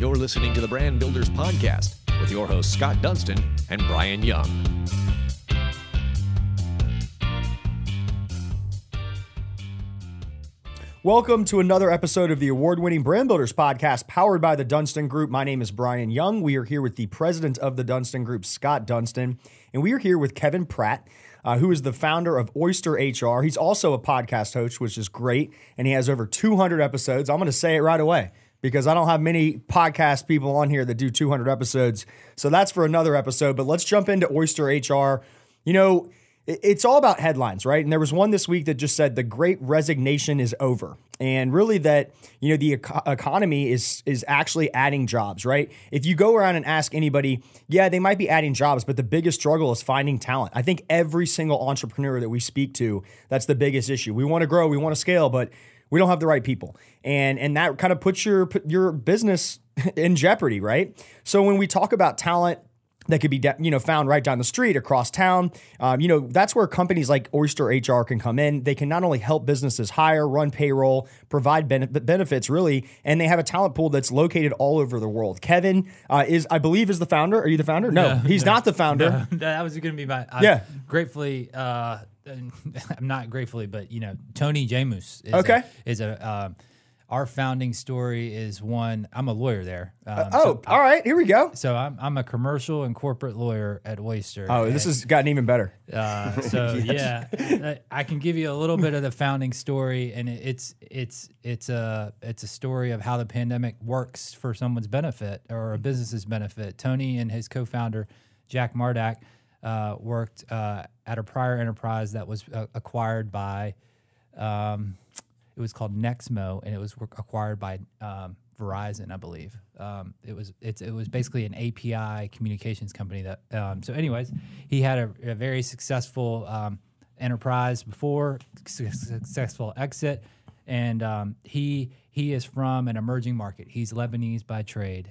You're listening to the Brand Builders Podcast with your hosts Scott Dunston and Brian Young. Welcome to another episode of the award winning Brand Builders podcast powered by the Dunston Group. My name is Brian Young. We are here with the president of the Dunston Group, Scott Dunston, and we are here with Kevin Pratt. Uh, who is the founder of Oyster HR? He's also a podcast host, which is great, and he has over 200 episodes. I'm going to say it right away because I don't have many podcast people on here that do 200 episodes. So that's for another episode. But let's jump into Oyster HR. You know, it's all about headlines, right? And there was one this week that just said the great resignation is over. And really that, you know, the eco- economy is is actually adding jobs, right? If you go around and ask anybody, yeah, they might be adding jobs, but the biggest struggle is finding talent. I think every single entrepreneur that we speak to, that's the biggest issue. We want to grow, we want to scale, but we don't have the right people. And and that kind of puts your your business in jeopardy, right? So when we talk about talent that could be you know found right down the street across town. Um, you know that's where companies like Oyster HR can come in. They can not only help businesses hire, run payroll, provide benefits, really, and they have a talent pool that's located all over the world. Kevin uh, is, I believe, is the founder. Are you the founder? No, he's not the founder. No, that was going to be my. I, yeah, gratefully. Uh, I'm not gratefully, but you know, Tony Jamous is okay. A, is a uh, our founding story is one. I'm a lawyer there. Um, uh, oh, so all right. Here we go. So I'm, I'm a commercial and corporate lawyer at Oyster. Oh, this has gotten even better. Uh, so yes. yeah, I can give you a little bit of the founding story, and it's it's it's a it's a story of how the pandemic works for someone's benefit or a business's benefit. Tony and his co-founder Jack Mardack uh, worked uh, at a prior enterprise that was uh, acquired by. Um, it was called Nexmo, and it was acquired by um, Verizon, I believe. Um, it was it's it was basically an API communications company that. Um, so, anyways, he had a, a very successful um, enterprise before, successful exit, and um, he he is from an emerging market. He's Lebanese by trade,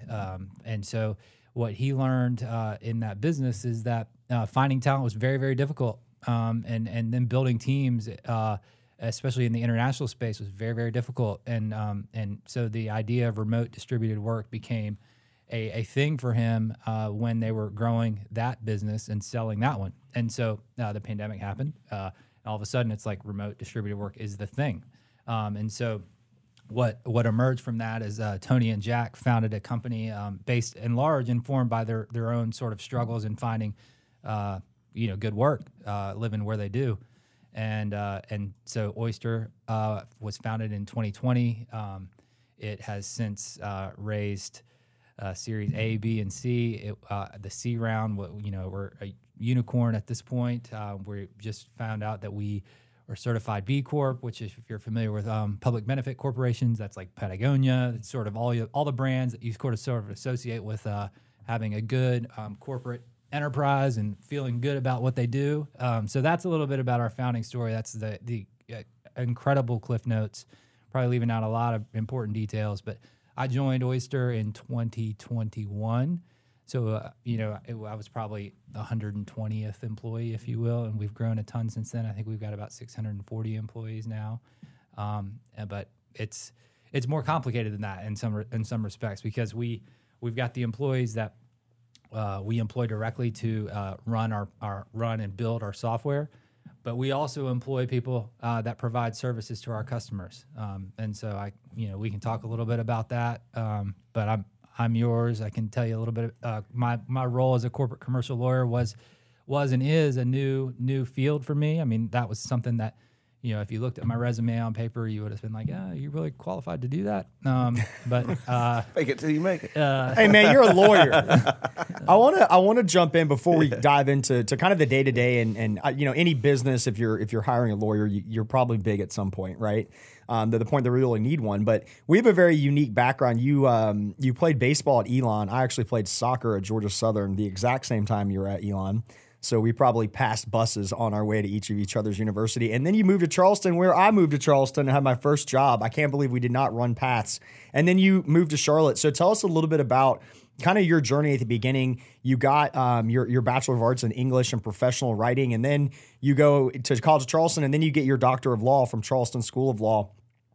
and so what he learned uh, in that business is that uh, finding talent was very very difficult, and and then building teams. Uh, especially in the international space, was very very difficult. And um, and so the idea of remote distributed work became a, a thing for him uh, when they were growing that business and selling that one. And so uh, the pandemic happened. Uh, all of a sudden, it's like remote distributed work is the thing. Um, and so what what emerged from that is uh, Tony and Jack founded a company um, based in large, informed by their their own sort of struggles in finding, uh, you know, good work, uh, living where they do and uh, and so Oyster uh, was founded in 2020. Um, it has since uh, raised uh, Series A, B, and C. It, uh, the C round, you know, we're a unicorn at this point. Uh, we just found out that we are certified B Corp, which is, if you're familiar with um, public benefit corporations, that's like Patagonia. It's sort of all all the brands that you sort of sort of associate with having a good um, corporate enterprise and feeling good about what they do. Um, so that's a little bit about our founding story. That's the the uh, incredible cliff notes. Probably leaving out a lot of important details, but I joined Oyster in 2021. So uh, you know, it, I was probably 120th employee, if you will, and we've grown a ton since then. I think we've got about 640 employees now. Um, but it's it's more complicated than that in some in some respects because we we've got the employees that uh, we employ directly to uh, run our, our run and build our software, but we also employ people uh, that provide services to our customers. Um, and so I, you know, we can talk a little bit about that. Um, but I'm I'm yours. I can tell you a little bit. Uh, my my role as a corporate commercial lawyer was was and is a new new field for me. I mean, that was something that you know, if you looked at my resume on paper, you would have been like, "Yeah, you're really qualified to do that." Um, but uh, fake it till you make it. Uh, hey, man, you're a lawyer. I want to I want to jump in before we dive into to kind of the day to day and and uh, you know any business. If you're if you're hiring a lawyer, you, are probably big at some point, right? Um, to the point that we really need one. But we have a very unique background. You um, you played baseball at Elon. I actually played soccer at Georgia Southern the exact same time you were at Elon. So we probably passed buses on our way to each of each other's university. And then you moved to Charleston, where I moved to Charleston and had my first job. I can't believe we did not run paths. And then you moved to Charlotte. So tell us a little bit about kind of your journey at the beginning. You got um, your your Bachelor of Arts in English and Professional Writing, and then you go to College of Charleston, and then you get your Doctor of Law from Charleston School of Law.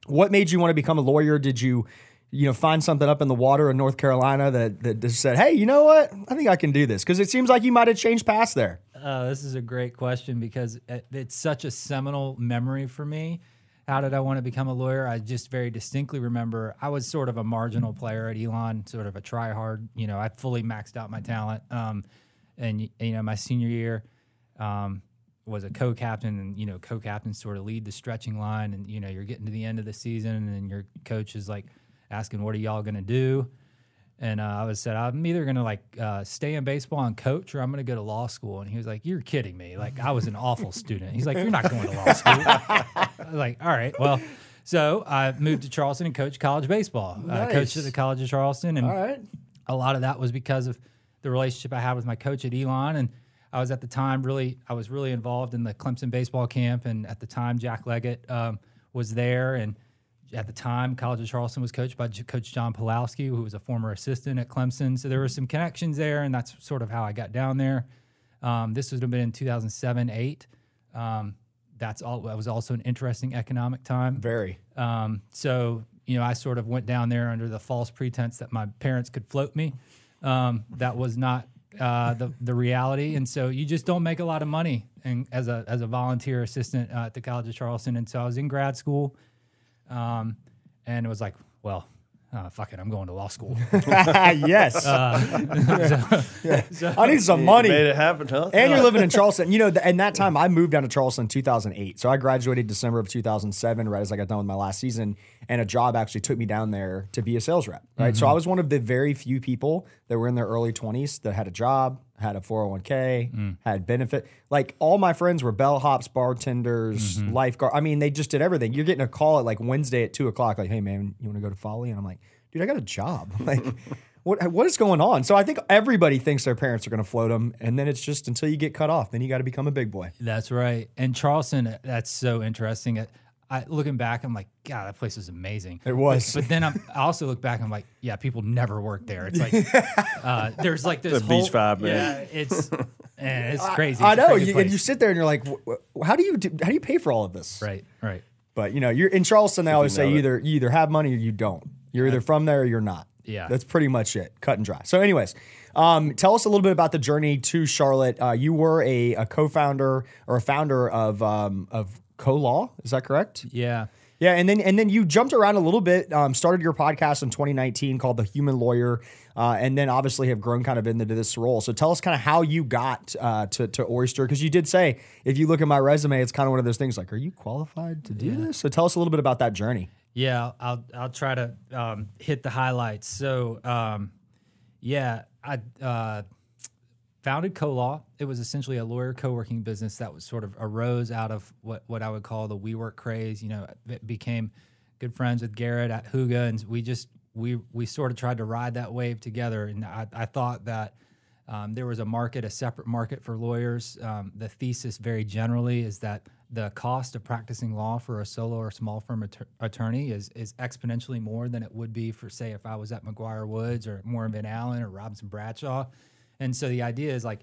What made you want to become a lawyer? Did you you know, find something up in the water in North Carolina that that just said, "Hey, you know what? I think I can do this." Because it seems like you might have changed paths there. Uh, this is a great question because it, it's such a seminal memory for me. How did I want to become a lawyer? I just very distinctly remember I was sort of a marginal player at Elon, sort of a try hard. You know, I fully maxed out my talent. Um, and you know, my senior year um, was a co-captain, and you know, co-captains sort of lead the stretching line, and you know, you're getting to the end of the season, and your coach is like asking, "What are y'all gonna do?" And uh, I was said, I'm either gonna like uh, stay in baseball and coach, or I'm gonna go to law school. And he was like, "You're kidding me! Like I was an awful student." He's like, "You're not going to law school." I was like, "All right, well." So I moved to Charleston and coached college baseball. I Nice. coached at the College of Charleston, and right. a lot of that was because of the relationship I had with my coach at Elon. And I was at the time really, I was really involved in the Clemson baseball camp. And at the time, Jack Leggett um, was there. And at the time, College of Charleston was coached by J- Coach John Pawlowski, who was a former assistant at Clemson. So there were some connections there. And that's sort of how I got down there. Um, this would have been in 2007, 8. Um, that's all. That was also an interesting economic time. Very. Um, so you know, I sort of went down there under the false pretense that my parents could float me. Um, that was not uh, the the reality, and so you just don't make a lot of money and as a as a volunteer assistant uh, at the College of Charleston. And so I was in grad school, um, and it was like, well, uh, fuck it, I'm going to law school. yes. I need some money. Made it happen, huh? And you're living in Charleston. You know, th- and that time I moved down to Charleston in 2008. So I graduated December of 2007, right as I got done with my last season. And a job actually took me down there to be a sales rep, right? So I was one of the very few people that were in their early 20s that had a job, had a 401k, mm. had benefit. Like all my friends were bellhops, bartenders, mm-hmm. lifeguard. I mean, they just did everything. You're getting a call at like Wednesday at two o'clock, like, hey, man, you want to go to Folly? And I'm like, dude, I got a job. Like, what what is going on? So I think everybody thinks their parents are going to float them, and then it's just until you get cut off, then you got to become a big boy. That's right. And Charleston, that's so interesting. I, I looking back, I'm like, God, that place was amazing. It was. But, but then I'm, I also look back, I'm like, yeah, people never work there. It's like, uh, there's like this It's a beach whole- vibe, man. Yeah, it's, and it's crazy. I It's know, crazy you, and you sit there and you're like, "Wh- wh- how do you do, how do you pay for all of this? right, right. But you know, you're in Charleston. They always say know it. either you either have money or you don't. You're either from there or you're not. Yeah. that's pretty much it. Cut and dry. So, anyways, um, tell us a little bit about the journey to Charlotte. Uh, you were a, a co-founder or a founder of um, of Co-Law. Is that correct? Yeah. Yeah, and then and then you jumped around a little bit. Um, started your podcast in 2019 called The Human Lawyer, uh, and then obviously have grown kind of into this role. So tell us kind of how you got uh, to to Oyster because you did say if you look at my resume, it's kind of one of those things like, are you qualified to do this? So tell us a little bit about that journey. Yeah, I'll I'll try to um, hit the highlights. So, um, yeah, I uh, founded CoLaw. It was essentially a lawyer co-working business that was sort of arose out of what what I would call the WeWork craze. You know, it became good friends with Garrett at Hygge, and we just we we sort of tried to ride that wave together. And I, I thought that. Um, there was a market, a separate market for lawyers. Um, the thesis, very generally, is that the cost of practicing law for a solo or small firm att- attorney is is exponentially more than it would be for, say, if I was at McGuire Woods or Moore and Van Allen or Robinson Bradshaw. And so the idea is like,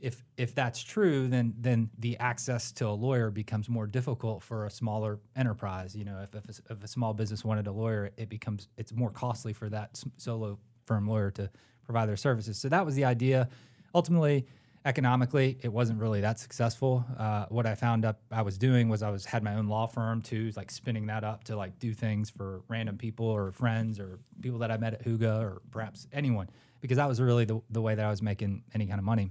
if if that's true, then then the access to a lawyer becomes more difficult for a smaller enterprise. You know, if if a, if a small business wanted a lawyer, it becomes it's more costly for that solo firm lawyer to provide their services. So that was the idea. Ultimately, economically, it wasn't really that successful. Uh, what I found up I was doing was I was had my own law firm too, like spinning that up to like do things for random people or friends or people that I met at Hygge or perhaps anyone because that was really the, the way that I was making any kind of money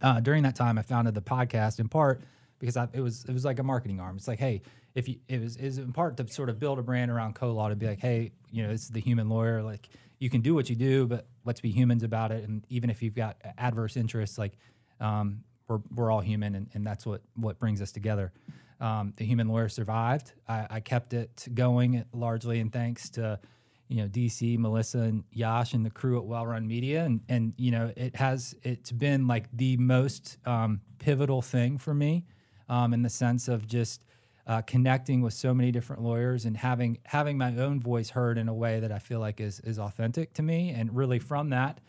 uh, during that time, I founded the podcast in part because I, it was it was like a marketing arm. It's like, hey, if you it was is in part to sort of build a brand around co-law to be like, hey, you know, this is the human lawyer. Like, you can do what you do, but let's be humans about it. And even if you've got adverse interests, like um, we're we're all human, and, and that's what what brings us together. Um, the human lawyer survived. I, I kept it going largely, and thanks to you know DC, Melissa, and Yash, and the crew at Well Run Media, and and you know it has it's been like the most um, pivotal thing for me, um, in the sense of just uh, connecting with so many different lawyers and having having my own voice heard in a way that I feel like is is authentic to me, and really from that.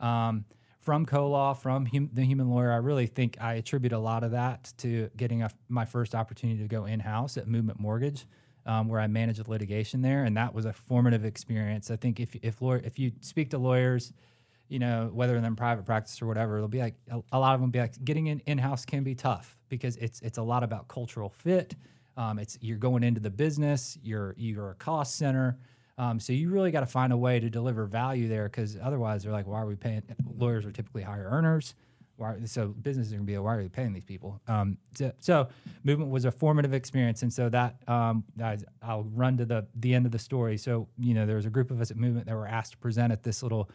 Um, from co-law, from hum, the human lawyer, I really think I attribute a lot of that to getting a, my first opportunity to go in-house at Movement Mortgage. Um, where I managed the litigation there, and that was a formative experience. I think if if lawyer, if you speak to lawyers, you know whether in private practice or whatever, it'll be like a, a lot of them be like getting in in house can be tough because it's it's a lot about cultural fit. Um, it's you're going into the business, you're you're a cost center. Um, so you really got to find a way to deliver value there because otherwise they're like, why are we paying? Lawyers are typically higher earners. Why, so businesses are gonna be like, why are we paying these people? Um, so, so, movement was a formative experience, and so that um, I, I'll run to the the end of the story. So you know there was a group of us at Movement that were asked to present at this little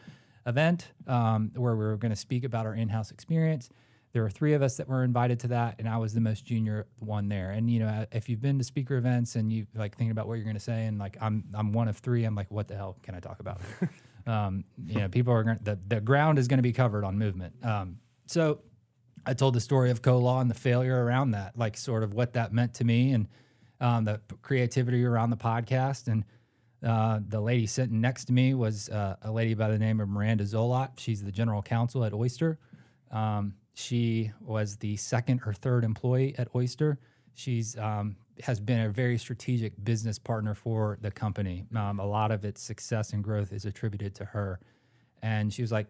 event um, where we were going to speak about our in-house experience. There were three of us that were invited to that, and I was the most junior one there. And you know, if you've been to speaker events and you like thinking about what you're going to say, and like I'm I'm one of three, I'm like, what the hell can I talk about? um, you know, people are going the the ground is going to be covered on movement. Um, so I told the story of co-law and the failure around that, like sort of what that meant to me, and um, the creativity around the podcast. And uh, the lady sitting next to me was uh, a lady by the name of Miranda Zolot. She's the general counsel at Oyster. Um, she was the second or third employee at Oyster. She's um, has been a very strategic business partner for the company. Um, a lot of its success and growth is attributed to her. And she was like,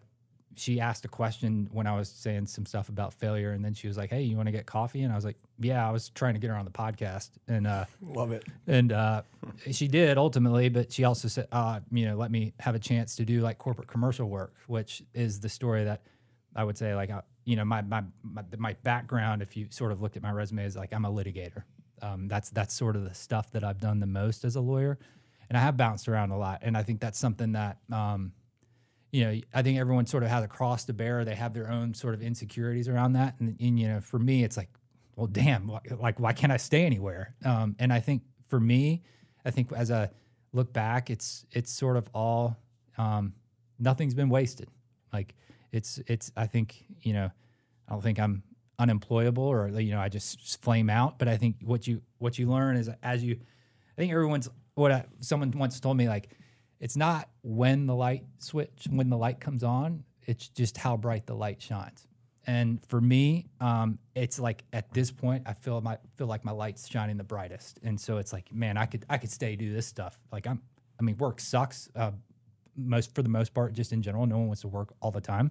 she asked a question when I was saying some stuff about failure, and then she was like, "Hey, you want to get coffee?" And I was like, "Yeah." I was trying to get her on the podcast, and uh, love it. And uh, she did ultimately, but she also said, uh, "You know, let me have a chance to do like corporate commercial work," which is the story that I would say like you know, my, my, my, my, background, if you sort of looked at my resume, is like I'm a litigator. Um, that's, that's sort of the stuff that I've done the most as a lawyer. And I have bounced around a lot. And I think that's something that, um, you know, I think everyone sort of has a cross to bear. They have their own sort of insecurities around that. And, and you know, for me, it's like, well, damn, like, why can't I stay anywhere? Um, and I think for me, I think as I look back, it's, it's sort of all, um, nothing's been wasted. Like, it's it's I think you know I don't think I'm unemployable or you know I just flame out. But I think what you what you learn is as you I think everyone's what I, someone once told me like it's not when the light switch when the light comes on it's just how bright the light shines and for me um, it's like at this point i feel my feel like my light's shining the brightest and so it's like man i could i could stay do this stuff like i'm i mean work sucks uh, most for the most part just in general no one wants to work all the time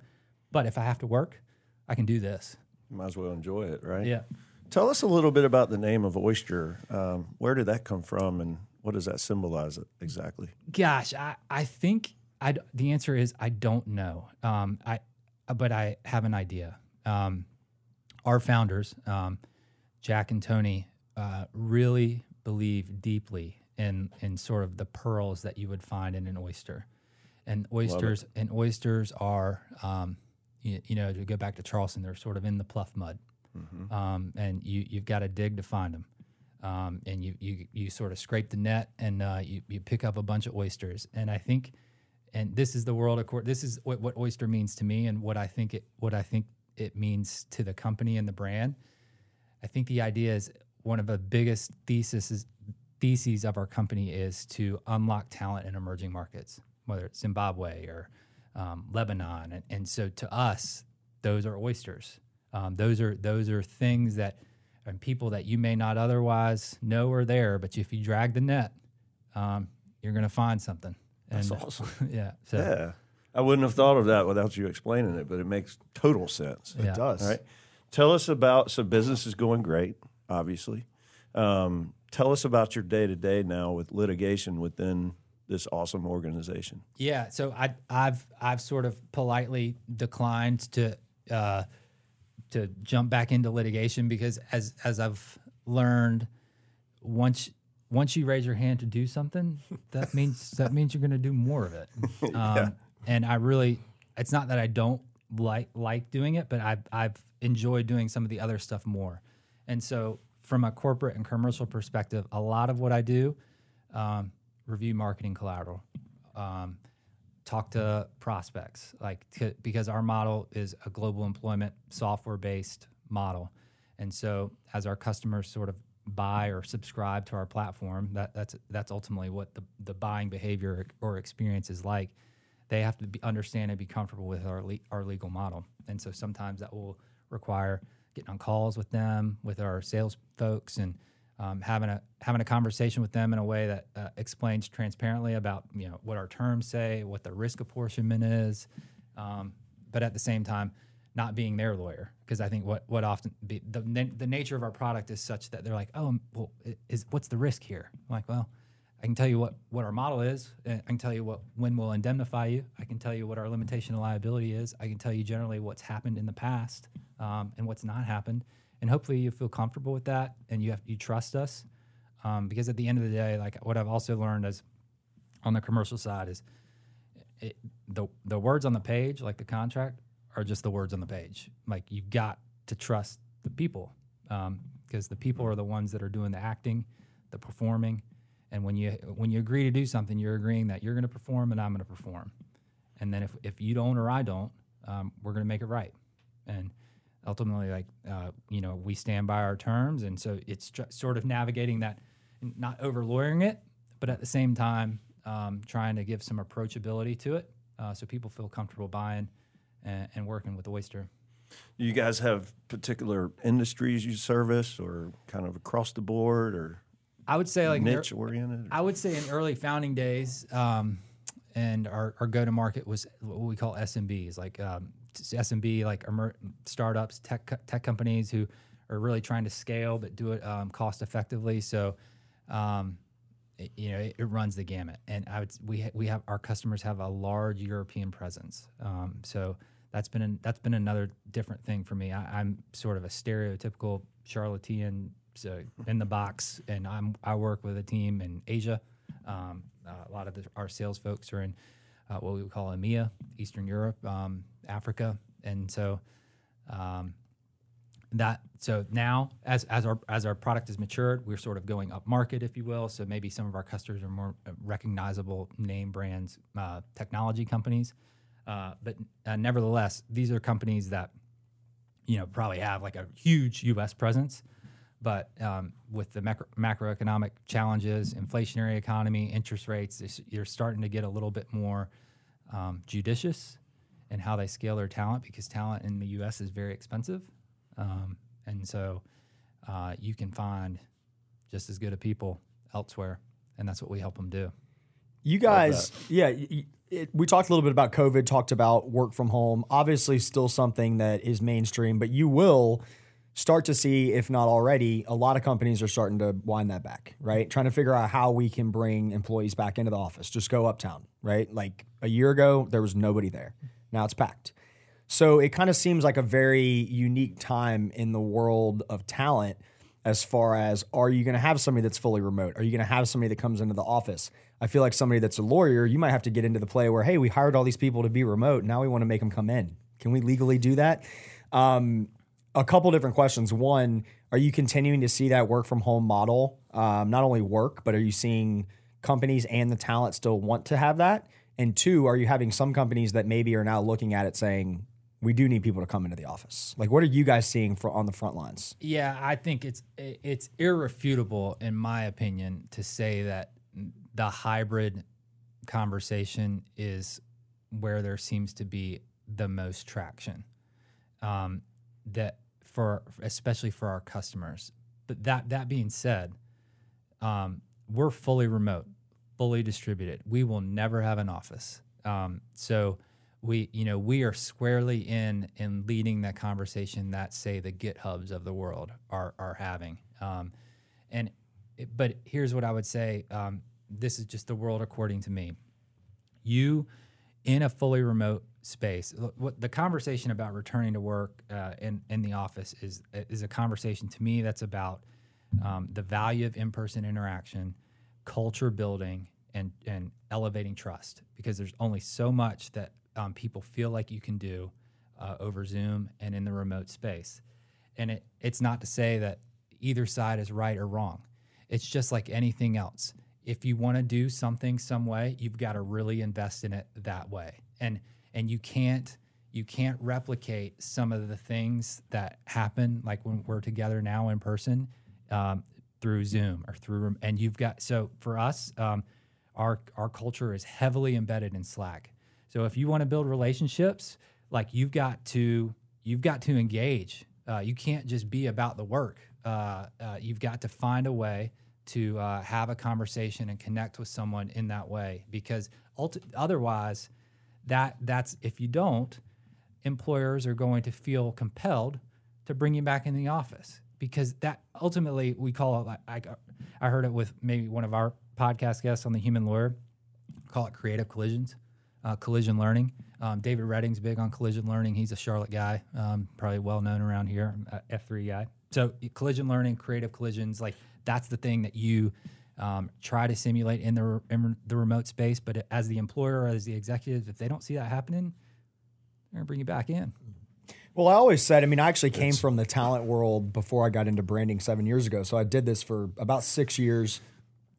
but if I have to work, I can do this. Might as well enjoy it, right? Yeah. Tell us a little bit about the name of Oyster. Um, where did that come from, and what does that symbolize exactly? Gosh, I, I think I the answer is I don't know. Um, I but I have an idea. Um, our founders, um, Jack and Tony, uh, really believe deeply in in sort of the pearls that you would find in an oyster, and oysters and oysters are um, you, you, know, to go back to Charleston, they're sort of in the pluff mud, mm-hmm. um, and you you've got to dig to find them. Um, and you, you you sort of scrape the net and uh, you you pick up a bunch of oysters. And I think, and this is the world of course. This is what, what oyster means to me, and what I think it what I think it means to the company and the brand. I think the idea is one of the biggest theses theses of our company is to unlock talent in emerging markets, whether it's Zimbabwe or um, Lebanon, and, and, so to us, those are oysters. Um, those are those are things that and people that you may not otherwise know are there, but if you drag the net, um, you're going to find something. And, That's awesome. yeah. So. Yeah. I wouldn't have thought of that without you explaining it, but it makes total sense. It does. All right. Tell us about so business is going great, obviously. Um, tell us about your day to day now with litigation within this awesome organization? Yeah, so I, have I've sort of politely declined to uh, to jump back into litigation because as as I've learned, once once you raise your hand to do something, that means that means you're going to do more of it. Um, yeah. And I really, it's not that I don't like like doing it, but I've I've enjoyed doing some of the other stuff more. And so, from a corporate and commercial perspective, a lot of what I do. Um, review marketing collateral, um, talk to prospects, like to, because our model is a global employment software based model, and so as our customers sort of buy or subscribe to our platform, that, that's that's ultimately what the, the buying behavior or experience is like. They have to be, understand and be comfortable with our le- our legal model, and so sometimes that will require getting on calls with them, with our sales folks, and um, having a having a conversation with them in a way that uh, explains transparently about you know what our terms say, what the risk apportionment is, um, but at the same time, not being their lawyer because I think what what often be, the the nature of our product is such that they're like, oh, well, is what's the risk here? I'm like, well, I can tell you what what our model is. I can tell you what when we'll indemnify you. I can tell you what our limitation of liability is. I can tell you generally what's happened in the past um, and what's not happened and hopefully you feel comfortable with that and you have you trust us. Um, because at the end of the day like what i've also learned is on the commercial side is it, the the words on the page like the contract are just the words on the page. Like you've got to trust the people because um, the people are the ones that are doing the acting the performing. And when you when you agree to do something you're agreeing that you're going to perform and i'm going to perform. And then if, if you don't or i don't um, we're going to make it right. And ultimately like uh, you know we stand by our terms. And so it's tr- sort of navigating that not over lawyering it but at the same time um, trying to give some approachability to it uh, so people feel comfortable buying and, and, working with oyster. You guys have particular industries you service or kind of across the board or i would say like niche oriented i would say in early founding days um, and our, our go-to-market was what we call smbs like um, SMB like startups, tech tech companies who are really trying to scale but do it um, cost effectively. So, um, it, you know, it, it, runs the gamut. And I would we ha- we have our customers have a large European presence. Um, so that's been an, that's been another different thing for me. I, am sort of a stereotypical charlatan so in the box, and I'm I work with a team in Asia. Um, a lot of the, our sales folks are in uh, what we would call EMEA, Eastern Europe, um, Africa, and so um, that so now as as our as our product is matured, we're sort of going up market, if you will. So maybe some of our customers are more uh, recognizable name brands, uh, technology companies, uh, but uh, nevertheless, these are companies that you know probably have like a huge U.S. presence. But um, with the macro- macroeconomic challenges, inflationary economy, interest rates, you're starting to get a little bit more um, judicious in how they scale their talent because talent in the U.S. is very expensive, um, and so uh, you can find just as good a people elsewhere, and that's what we help them do. You guys, yeah, it, we talked a little bit about COVID, talked about work from home. Obviously, still something that is mainstream, but you will start to see, if not already, a lot of companies are starting to wind that back, right? Trying to figure out how we can bring employees back into the office. Just go uptown, right? Like a year ago, there was nobody there. Now it's packed. So it kind of seems like a very unique time in the world of talent as far as are you going to have somebody that's fully remote? Are you going to have somebody that comes into the office? I feel like somebody that's a lawyer, you might have to get into the play where, hey, we hired all these people to be remote. Now we want to make them come in. Can we legally do that? Um, a couple different questions. One, are you continuing to see that work from home model um, not only work, but are you seeing companies and the talent still want to have that? And two, are you having some companies that maybe are now looking at it saying, we do need people to come into the office. Like, what are you guys seeing for on the front lines? Yeah, I think it's it's irrefutable, in my opinion, to say that the hybrid conversation is where there seems to be the most traction. Um, that for especially for our customers. But that that being said, um, we're fully remote, fully distributed. We will never have an office. Um, so we you know we are squarely in in leading that conversation that say the GitHubs of the world are are having. Um, and but here's what I would say. Um, this is just the world according to me. You in a fully remote space. What the conversation about returning to work uh, in in the office is is a conversation to me that's about um, the value of in person interaction, culture building, and and elevating trust. Because there's only so much that um, people feel like you can do uh, over Zoom and in the remote space. And it it's not to say that either side is right or wrong. It's just like anything else. If you want to do something some way, you've got to really invest in it that way. And and you can't you can't replicate some of the things that happen like when we're together now in person um, through zoom or through and you've got so for us um, our our culture is heavily embedded in slack. So if you want to build relationships like you've got to you've got to engage. Uh, you can't just be about the work. Uh, uh, you've got to find a way to uh, have a conversation and connect with someone in that way because ulti- otherwise that that's if you don't employers are going to feel compelled to bring you back in the office because that ultimately we call it I, I heard it with maybe one of our podcast guests on the human lawyer call it creative collisions uh, collision learning. Um, david redding's big on collision learning. He's a charlotte guy um, probably well known around here uh, f3 guy. So collision learning creative collisions like that's the thing that you um, try to simulate in the, in the remote space but as the employer as the executive if they don't see that happening they're going to bring you back in Well, I always said, I mean, I actually came from the talent world before I got into branding seven years ago. So I did this for about six years,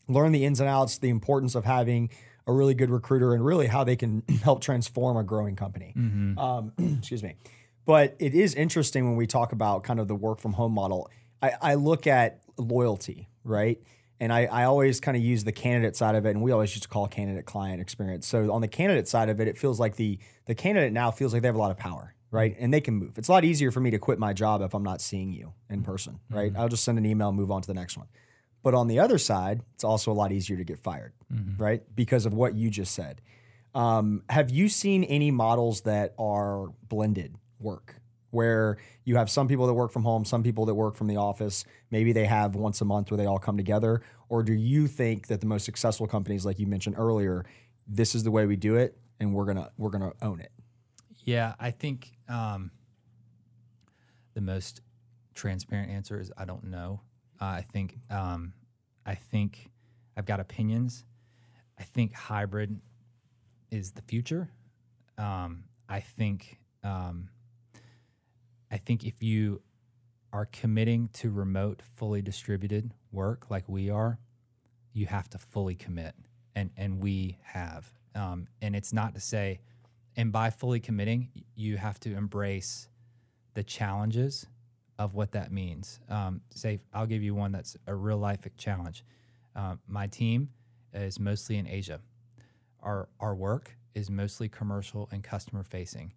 learned the ins and outs, the importance of having a really good recruiter, and really how they can help transform a growing company. Um, excuse me. But it is interesting when we talk about kind of the work from home model. I, I look at loyalty, right? And I, I always kind of use the candidate side of it, and we always used to call candidate client experience. So on the candidate side of it, it feels like the the candidate now feels like they have a lot of power, right? Mm-hmm. And they can move. It's a lot easier for me to quit my job if I'm not seeing you in mm-hmm. person, right? Mm-hmm. I'll just send an email, move on to the next one. But on the other side, it's also a lot easier to get fired, right? Because of what you just said. Um, have you seen any models that are blended work where you have some people that work from home, some people that work from the office? Maybe they have once a month where they all come together. Or do you think that the most successful companies, like you mentioned earlier, this is the way we do it and we're gonna we're gonna own it? Yeah, I think um, the most transparent answer is I don't know. Uh, I think um, I think I've got opinions. I think hybrid is the future. Um, I think um, I think if you are committing to remote, fully distributed work like we are, you have to fully commit, and and we have. Um, and it's not to say, and by fully committing, you have to embrace the challenges of what that means. Um, say, I'll give you one that's a real life challenge. Uh, my team is mostly in Asia. Our our work is mostly commercial and customer facing.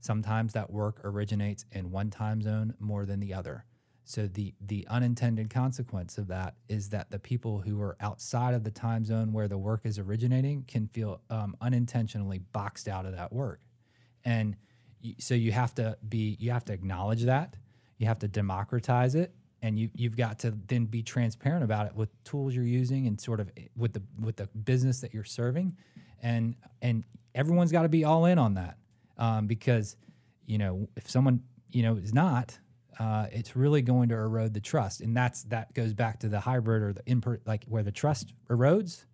Sometimes that work originates in one time zone more than the other. So the the unintended consequence of that is that the people who are outside of the time zone where the work is originating can feel um, unintentionally boxed out of that work, and so you have to be you have to acknowledge that you have to democratize it and you you've got to then be transparent about it with tools you're using and sort of eh, with the with the business that you're serving. And and everyone's got to be all in on that um, because you know if someone you know is not uh, it's really going to erode the trust and that's that goes back to the hybrid or the imper like where the trust erodes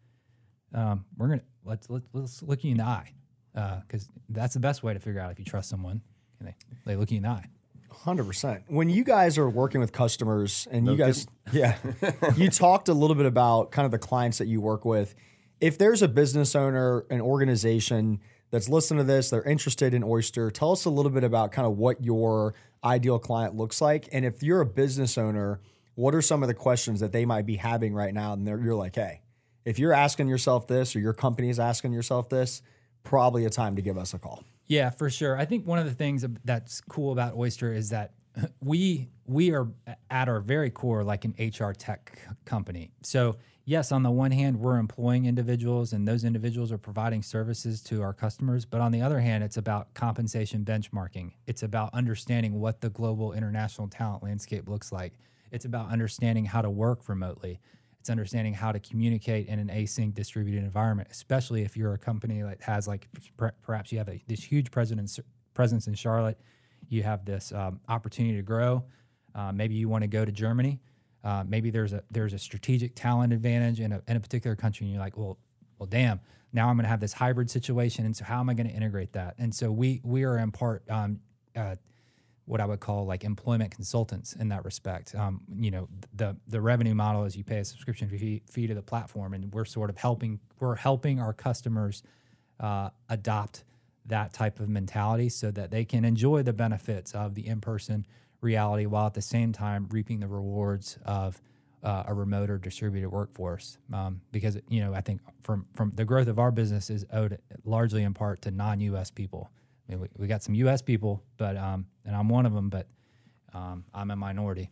um, we're gonna let's let's, let's look you in the eye because that's the best way to figure out if you trust someone Can they they look you in the eye Hundred percent. When you guys are working with customers, and you guys, yeah, you talked a little bit about kind of the clients that you work with. If there's a business owner, an organization that's listening to this, they're interested in Oyster. Tell us a little bit about kind of what your ideal client looks like, and if you're a business owner, what are some of the questions that they might be having right now? And you're like, hey, if you're asking yourself this, or your company is asking yourself this, probably a time to give us a call. Yeah, for sure. I think one of the things that's cool about Oyster is that we we are at our very core like an HR tech company. So yes, on the one hand, we're employing individuals, and those individuals are providing services to our customers. But on the other hand, it's about compensation benchmarking. It's about understanding what the global international talent landscape looks like. It's about understanding how to work remotely. It's understanding how to communicate in an async distributed environment, especially if you're a company that has like perhaps you have a, this huge presence presence in Charlotte. You have this um, opportunity to grow. Uh, maybe you want to go to Germany. Uh, maybe there's a there's a strategic talent advantage in a, in a particular country, and you're like, well, well, damn. Now I'm going to have this hybrid situation, and so how am I going to integrate that? And so we we are in part um, uh, what I would call like employment consultants in that respect. Um, you know, the the revenue model is you pay a subscription fee, fee to the platform, and we're sort of helping we're helping our customers uh, adopt that type of mentality so that they can enjoy the benefits of the in person reality while at the same time reaping the rewards of uh, a remote or distributed workforce. Um, because you know, I think from from the growth of our business is owed largely in part to non U.S. people. I mean, we, we got some U.S. people, but um, and I'm one of them, but um, I'm a minority.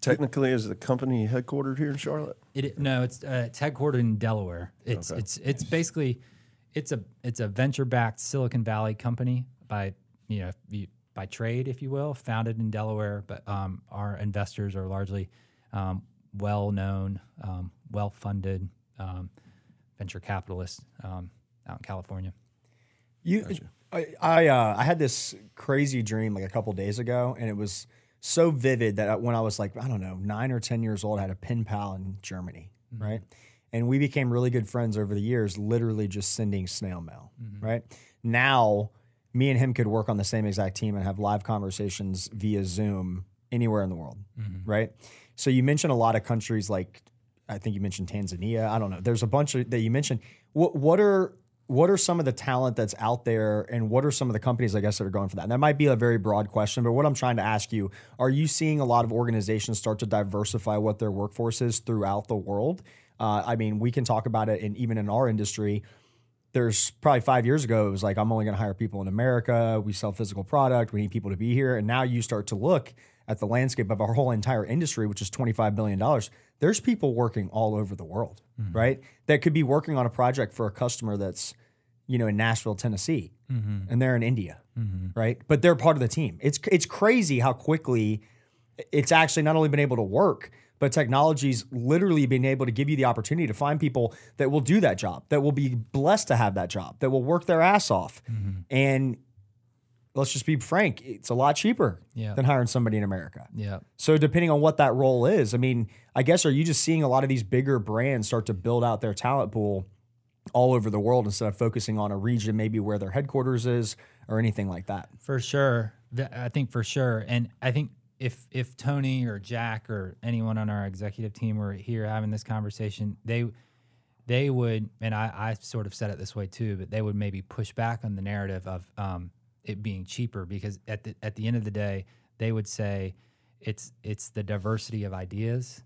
Technically, is the company headquartered here in Charlotte? It, no, it's uh, it's headquartered in Delaware. It's it's it's basically it's a it's a venture backed Silicon Valley company by you know you- by trade, if you will, founded in Delaware. But um, our investors are largely um, well known, um, well funded um, venture capitalists um, out in California. You, I, I, uh, I had this crazy dream like a couple days ago, and it was so vivid that when I was like, I don't know, nine or ten years old, I had a pen pal in Germany, right? And we became really good friends over the years, literally just sending snail mail, right? Now, me and him could work on the same exact team and have live conversations via Zoom anywhere in the world, right? So you mentioned a lot of countries like I think you mentioned Tanzania. I don't know. There's a bunch of that you mentioned. What what are what are some of the talent that's out there, and what are some of the companies I guess that are going for that? And that might be a very broad question, but what I'm trying to ask you: Are you seeing a lot of organizations start to diversify what their workforce is throughout the world? Uh, I mean, we can talk about it, and even in our industry, there's probably five years ago, it was like, I'm only going to hire people in America. We sell physical product. We need people to be here. And now you start to look at the landscape of our whole entire industry, which is $25 billion. There's people working all over the world, mm-hmm. right? That could be working on a project for a customer that's, you know, in Nashville, Tennessee, mm-hmm. and they're in India, mm-hmm. right? But they're part of the team. It's, it's crazy how quickly it's actually not only been able to work, but technology's literally been able to give you the opportunity to find people that will do that job, that will be blessed to have that job, that will work their ass off. Mm-hmm. And let's just be frank, it's a lot cheaper Yeah. than hiring somebody in America. Yeah. So depending on what that role is, I mean, I guess are you just seeing a lot of these bigger brands start to build out their talent pool all over the world instead of focusing on a region maybe where their headquarters is or anything like that? For sure. I think for sure. And I think if if Tony or Jack or anyone on our executive team were here having this conversation, they they would, and I, I sort of said it this way too, but they would maybe push back on the narrative of um, it being cheaper because at the at the end of the day, they would say it's it's the diversity of ideas,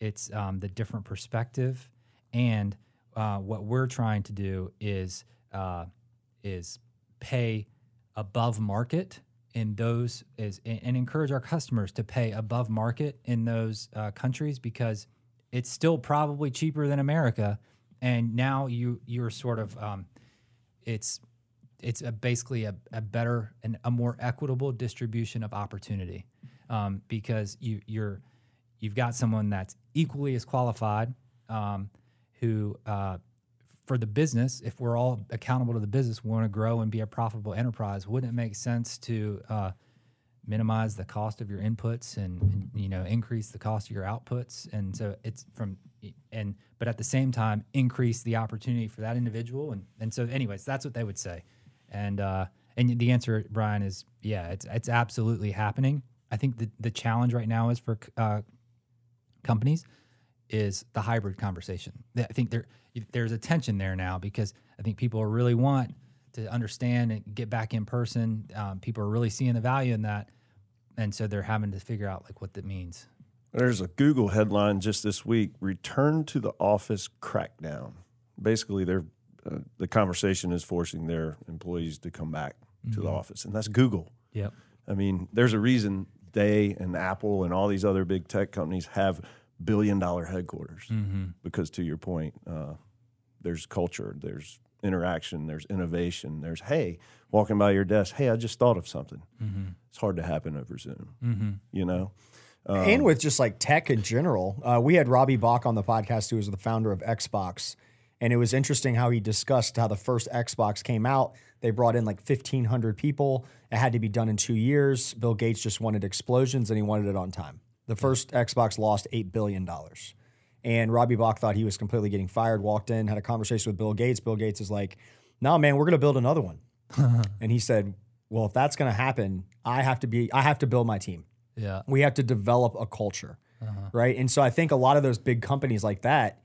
it's um, the different perspective, and uh, what we're trying to do is uh, is pay above market in those is and encourage our customers to pay above market in those uh, countries because it's still probably cheaper than America, and now you you're sort of um, it's it's a basically a, a better and a more equitable distribution of opportunity. Um, because you you're you've got someone that's equally as qualified um, who uh, for the business if we're all accountable to the business we want to grow and be a profitable enterprise wouldn't it make sense to uh, minimize the cost of your inputs and, and, you know increase the cost of your outputs? And so it's from and but at the same time increase the opportunity for that individual. And and so anyways that's what they would say. And uh and the answer brian is yeah it's it's absolutely happening. I think the the challenge right now is for uh companies is the hybrid conversation. I think there there's a tension there now because i think people really want to understand and get back in person. Um, people are really seeing the value in that. And so they're having to figure out like what that means. There's a Google headline just this week: "Return to the office crackdown." Basically, they're uh, the conversation is forcing their employees to come back to the office, and that's Google. yep. I mean, there's a reason they and Apple and all these other big tech companies have billion dollar headquarters because, to your point, uh, there's culture, there's interaction, there's innovation, there's hey, walking by your desk, hey, I just thought of something. Mm-hmm. It's hard to happen over Zoom, mm-hmm. you know. and um, with just like tech in general. Uh, we had Robbie Bach on the podcast, who was the founder of Xbox, and it was interesting how he discussed how the first Xbox came out. They brought in like fifteen hundred people. It had to be done in two years. Bill Gates just wanted explosions, and he wanted it on time. The first Xbox lost eight billion dollars. And Robbie Bach thought he was completely getting fired, walked in, had a conversation with Bill Gates. Bill Gates is like, no, man, we're going to build another one. and he said, well, if that's going to happen, I have to be, I have to build my team. Yeah. We have to develop a culture. Uh-huh. Right? And so i think a lot of those big companies like that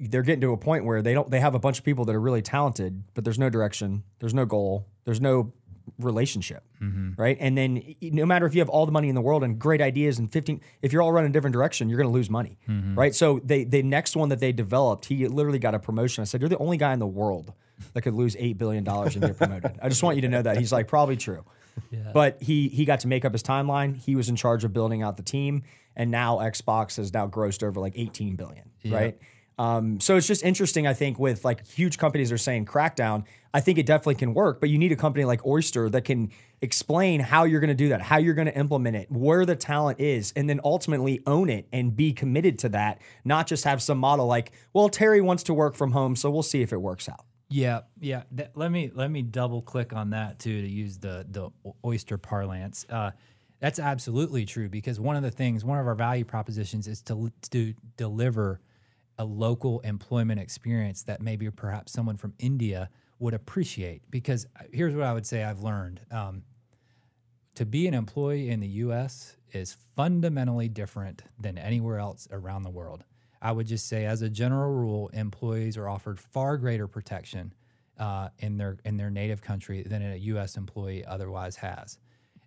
they're getting to a point where they don't they have a bunch of people that are really talented but there's no direction there's no goal there's no relationship mm-hmm. right? And then no matter if you have all the money in the world and great ideas and 15 if you're all running a different direction you're going to lose money mm-hmm. right? So they the next one that they developed he literally got a promotion. I said you're the only guy in the world that could lose 8 billion dollars and get promoted. I just want you to know that. He's like probably true. But he he got to make up his timeline. He was in charge of building out the team, and now Xbox has now grossed over like 18 billion, right? Um, so it's just interesting, I think, with like huge companies are saying crackdown. I think it definitely can work, but you need a company like Oyster that can explain how you're going to do that, how you're going to implement it, where the talent is, and then ultimately own it and be committed to that, not just have some model like, well, Terry wants to work from home, so we'll see if it works out. Yeah, yeah. That, let me let me double click on that too to use the the oyster parlance. Uh, that's absolutely true because one of the things, one of our value propositions is to to deliver a local employment experience that maybe perhaps someone from India would appreciate. Because uh, here's what I would say I've learned: um, to be an employee in the U.S. is fundamentally different than anywhere else around the world. I would just say, as a general rule, employees are offered far greater protection uh, in their in their native country than a U.S. employee otherwise has,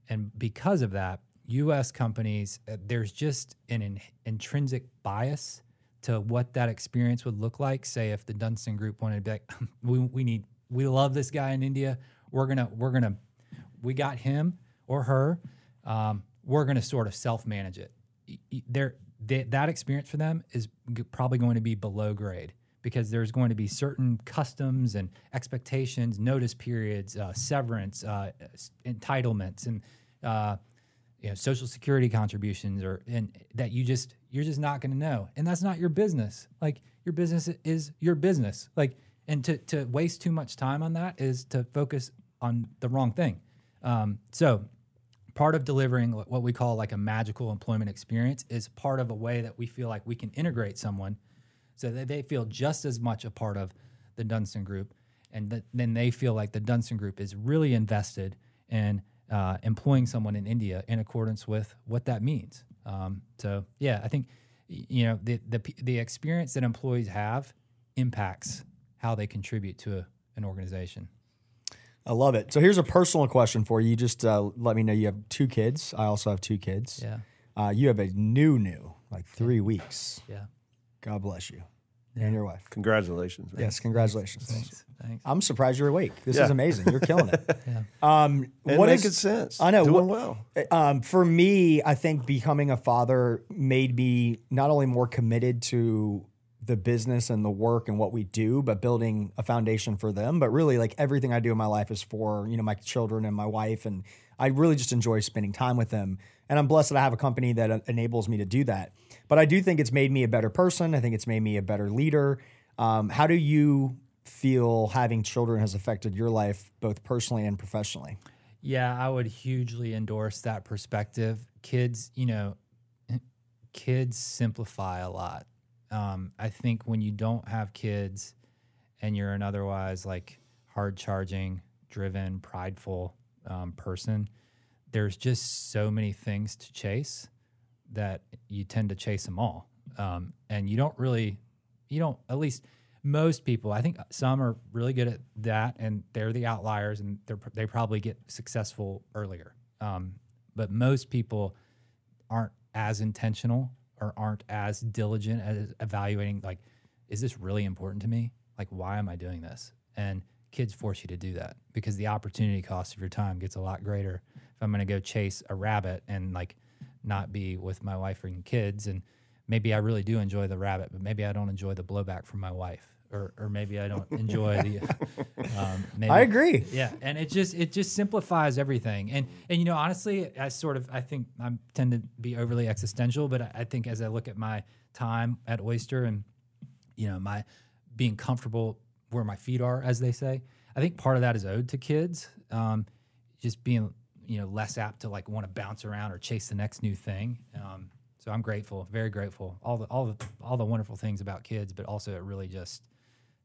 and because of that, U.S. companies uh, there's just an in, intrinsic bias to what that experience would look like. Say, if the Dunston Group wanted to be like, we, we need we love this guy in India, we're gonna we're gonna we got him or her, um, we're gonna sort of self manage it. There they, that experience for them is probably going to be below grade because there's going to be certain customs and expectations, notice periods, uh, severance, uh, entitlements, and uh, you know, social security contributions, or and that you just you're just not going to know, and that's not your business. Like your business is your business. Like and to to waste too much time on that is to focus on the wrong thing. Um, so part of delivering what we call like a magical employment experience is part of a way that we feel like we can integrate someone so that they feel just as much a part of the Dunston Group, and that then they feel like the Dunston Group is really invested in uh, employing someone in India in accordance with what that means. Um, so yeah, I think you know the the the experience that employees have impacts how they contribute to a, an organization. I love it. So here's a personal question for you. Just uh, let me know you have two kids. I also have two kids. Yeah. Uh, you have a new, new, like three weeks. Yeah. God bless you and your wife. Congratulations. Man. Yes, congratulations. Thanks. Thanks. I'm surprised you're awake. This Yeah. is amazing. You're killing it. Yeah. Um, And what making is- sense. I know. Doing what- well. Um, for me, I think becoming a father made me not only more committed to the business and the work and what we do, but building a foundation for them. But really, like everything I do in my life is for you know my children and my wife, and I really just enjoy spending time with them. And I'm blessed that I have a company that uh, enables me to do that. But I do think it's made me a better person. I think it's made me a better leader. Um, how do you feel having children has affected your life, both personally and professionally? Yeah, I would hugely endorse that perspective. Kids, you know, kids simplify a lot. Um, I think when you don't have kids and you're an otherwise like hard charging, driven, prideful um, person, there's just so many things to chase that you tend to chase them all. Um, and you don't really, you don't, at least most people, I think some are really good at that and they're the outliers and they're, they probably get successful earlier. Um, but most people aren't as intentional or aren't as diligent as evaluating, like, is this really important to me? Like, why am I doing this? And kids force you to do that because the opportunity cost of your time gets a lot greater. If I'm going to go chase a rabbit and like not be with my wife and kids, and maybe I really do enjoy the rabbit, but maybe I don't enjoy the blowback from my wife, or or maybe I don't enjoy the. Um, maybe, I agree. yeah, and it just it just simplifies everything. And and you know, honestly, I sort of I think I tend to be overly existential, but I, I think as I look at my time at Oyster and you know my being comfortable where my feet are, as they say, I think part of that is owed to kids. Um, just being you know less apt to like want to bounce around or chase the next new thing. Um, so I'm grateful, very grateful. All the all the all the wonderful things about kids, but also it really just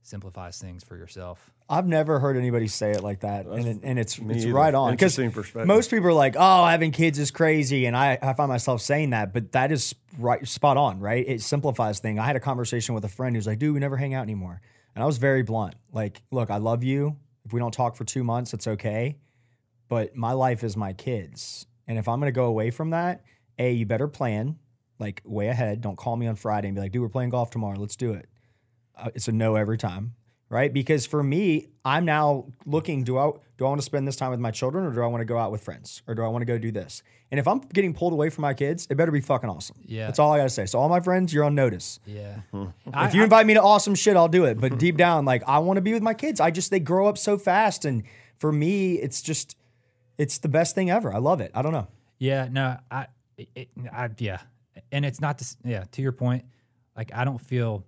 simplifies things for yourself. I've never heard anybody say it like that, and, it, and it's it's either. right on. Because Interesting perspective. most people are like, "Oh, having kids is crazy," and I, I find myself saying that, but that is right, spot on, right? It simplifies things. I had a conversation with a friend who's like, "Dude, we never hang out anymore," and I was very blunt. Like, look, I love you. If we don't talk for two months, it's okay, but my life is my kids, and if I'm gonna go away from that, a you better plan like way ahead. Don't call me on Friday and be like, "Dude, we're playing golf tomorrow. Let's do it." Uh, it's a no every time. Right? Because for me, I'm now looking do I do I want to spend this time with my children or do I want to go out with friends or do I want to go do this? And if I'm getting pulled away from my kids, it better be fucking awesome. Yeah. That's all I got to say. So all my friends, you're on notice. Yeah. if you invite me to awesome shit, I'll do it. But deep down, like I want to be with my kids. I just they grow up so fast, and for me, it's just it's the best thing ever. I love it. I don't know. Yeah, no, I, it, I, yeah, and it's not this. Yeah, to your point, like I don't feel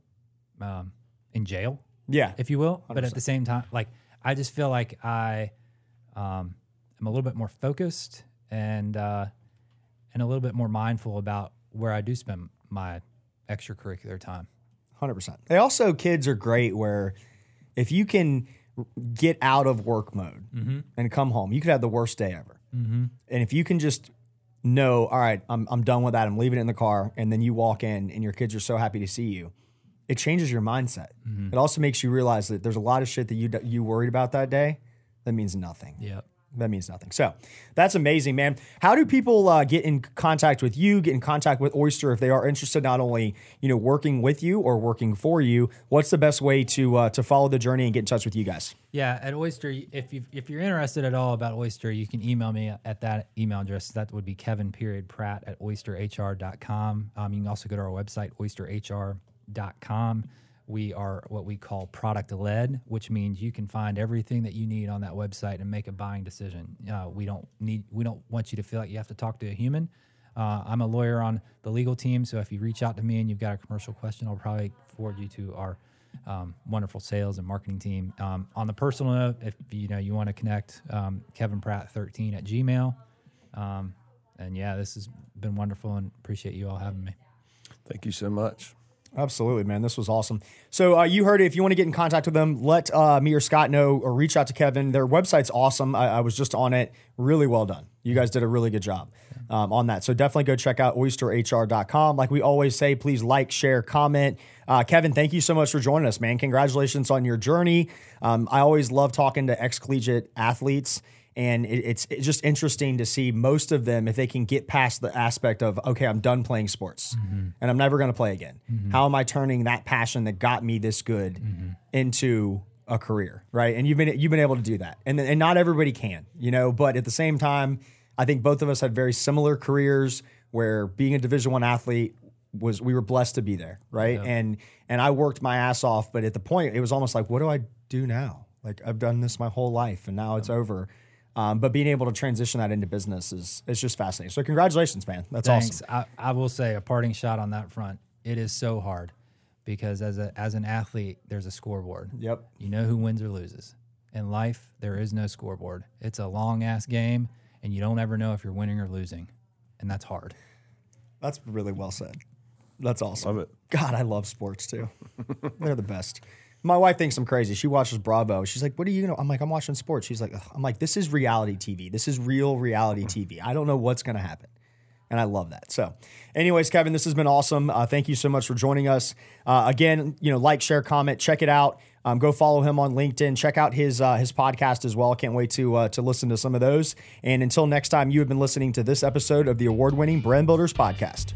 um, in jail, Yeah, if you will, but at the same time, like I just feel like I um, am a little bit more focused and uh, and a little bit more mindful about where I do spend my extracurricular time. hundred percent. They also kids are great where if you can get out of work mode and come home, you could have the worst day ever. And if you can just know, all right, I'm I'm done with that. I'm leaving it in the car, and then you walk in and your kids are so happy to see you. It changes your mindset. It also makes you realize that there's a lot of shit that you you worried about that day that means nothing. Yeah. That means nothing. So that's amazing, man. How do people uh, get in contact with you? Get in contact with Oyster if they are interested, not only you know working with you or working for you. What's the best way to uh, to follow the journey and get in touch with you guys? Yeah, at Oyster, if you if you're interested at all about Oyster, you can email me at that email address. That would be Kevin period Pratt at oysterhr.com. Um, you can also go to our website oysterhr.com. We are what we call product led, which means you can find everything that you need on that website and make a buying decision. Uh, we don't need we don't want you to feel like you have to talk to a human. Uh, I'm a lawyer on the legal team, so if you reach out to me and you've got a commercial question, I'll probably forward you to our um, wonderful sales and marketing team. Um, on the personal note, if you know you want to connect, um, Kevin Pratt 13 at Gmail. Um, and yeah, this has been wonderful and appreciate you all having me. Thank you so much. Absolutely, man. This was awesome. So uh, you heard it. If you want to get in contact with them, let uh, me or Scott know, or reach out to Kevin. Their website's awesome. I, I was just on it. Really well done. You guys did a really good job um, on that. So definitely go check out oysterhr.com. Like we always say, please like, share, comment. Uh, Kevin, thank you so much for joining us, man. Congratulations on your journey. Um, I always love talking to ex collegiate athletes. And it, it's, it's just interesting to see most of them if they can get past the aspect of okay, I'm done playing sports mm-hmm. and I'm never going to play again. Mm-hmm. How am I turning that passion that got me this good mm-hmm. into a career, right? And you've been you've been able to do that, and and not everybody can, you know. But at the same time, I think both of us had very similar careers where being a Division One athlete was we were blessed to be there, right? And and I worked my ass off, but at the point it was almost like, what do I do now? Like I've done this my whole life, and now it's over. Um, but being able to transition that into business is is just fascinating. So congratulations, man. That's Thanks. awesome. I, I will say a parting shot on that front. It is so hard because as a as an athlete, there's a scoreboard. Yep. You know who wins or loses. In life, there is no scoreboard. It's a long ass game, and you don't ever know if you're winning or losing, and that's hard. That's really well said. That's awesome. Love it. God, I love sports too. They're the best. My wife thinks I'm crazy. She watches Bravo. She's like, "What are you gonna?" I'm like, "I'm watching sports." She's like, Ugh. "I'm like, this is reality TV. This is real reality TV. I don't know what's gonna happen." And I love that. So, anyways, Kevin, this has been awesome. Uh, thank you so much for joining us. Uh, again, you know, like, share, comment, check it out. Um, go follow him on LinkedIn. Check out his uh, his podcast as well. Can't wait to uh, to listen to some of those. And until next time, you have been listening to this episode of the award winning Brand Builders Podcast.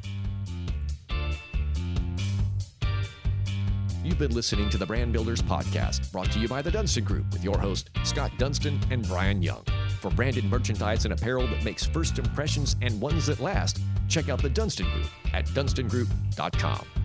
You've been listening to the Brand Builders Podcast, brought to you by the Dunston Group with your host, Scott Dunston and Brian Young. For branded merchandise and apparel that makes first impressions and ones that last, check out the Dunston Group at dunstongroup.com.